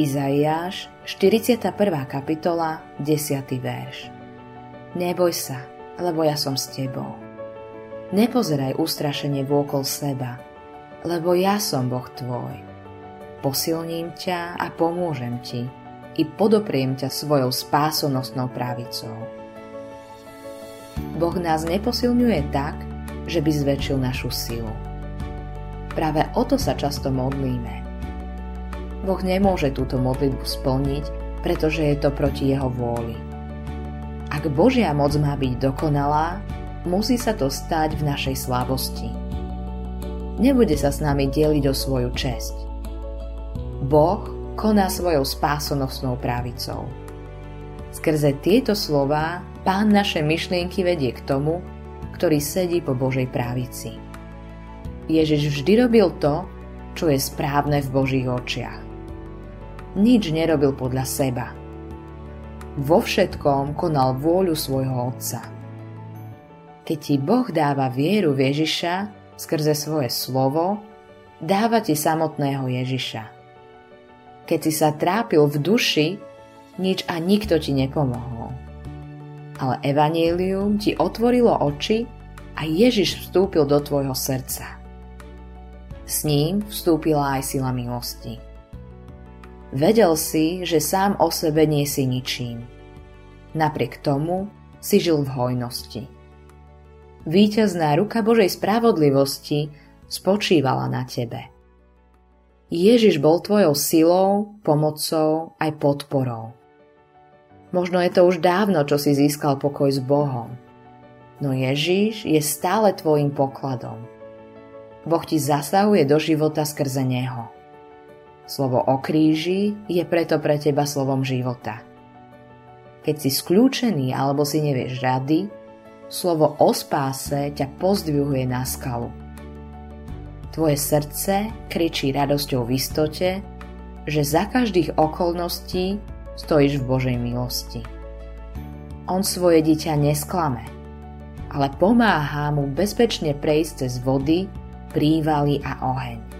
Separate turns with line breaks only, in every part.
Izaiáš, 41. kapitola, 10. verš. Neboj sa, lebo ja som s tebou. Nepozeraj ustrašenie vôkol seba, lebo ja som Boh tvoj. Posilním ťa a pomôžem ti i podopriem ťa svojou spásonosnou pravicou. Boh nás neposilňuje tak, že by zväčšil našu silu. Práve o to sa často modlíme – Boh nemôže túto modlitbu splniť, pretože je to proti jeho vôli. Ak Božia moc má byť dokonalá, musí sa to stať v našej slabosti. Nebude sa s nami deliť o svoju česť. Boh koná svojou spásonosnou pravicou. Skrze tieto slová Pán naše myšlienky vedie k tomu, ktorý sedí po Božej pravici. Ježiš vždy robil to, čo je správne v Božích očiach nič nerobil podľa seba. Vo všetkom konal vôľu svojho Otca. Keď ti Boh dáva vieru v Ježiša skrze svoje slovo, dáva ti samotného Ježiša. Keď si sa trápil v duši, nič a nikto ti nepomohol. Ale Evangelium ti otvorilo oči a Ježiš vstúpil do tvojho srdca. S ním vstúpila aj sila milosti. Vedel si, že sám o sebe nie si ničím. Napriek tomu si žil v hojnosti. Výťazná ruka Božej spravodlivosti spočívala na tebe. Ježiš bol tvojou silou, pomocou aj podporou. Možno je to už dávno, čo si získal pokoj s Bohom. No Ježiš je stále tvojim pokladom. Boh ti zasahuje do života skrze Neho. Slovo o kríži je preto pre teba slovom života. Keď si skľúčený alebo si nevieš rady, slovo o spáse ťa pozdvihuje na skalu. Tvoje srdce kričí radosťou v istote, že za každých okolností stojíš v Božej milosti. On svoje dieťa nesklame, ale pomáha mu bezpečne prejsť cez vody, prívaly a oheň.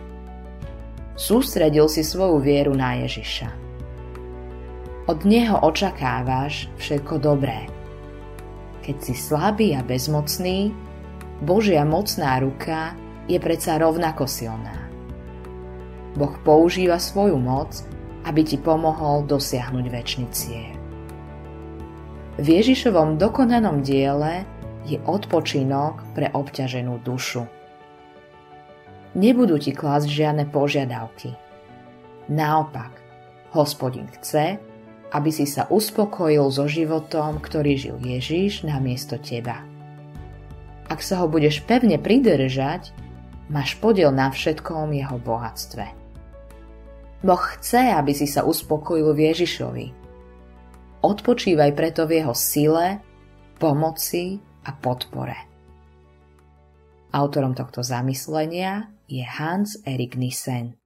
Sústredil si svoju vieru na Ježiša. Od Neho očakávaš všetko dobré. Keď si slabý a bezmocný, Božia mocná ruka je predsa rovnako silná. Boh používa svoju moc, aby ti pomohol dosiahnuť väčší cieľ. V Ježišovom dokonanom diele je odpočinok pre obťaženú dušu nebudú ti klásť žiadne požiadavky. Naopak, hospodin chce, aby si sa uspokojil so životom, ktorý žil Ježiš namiesto teba. Ak sa ho budeš pevne pridržať, máš podiel na všetkom jeho bohatstve. Boh chce, aby si sa uspokojil v Ježišovi. Odpočívaj preto v jeho sile, pomoci a podpore. Autorom tohto zamyslenia je Hans Erik Nissen.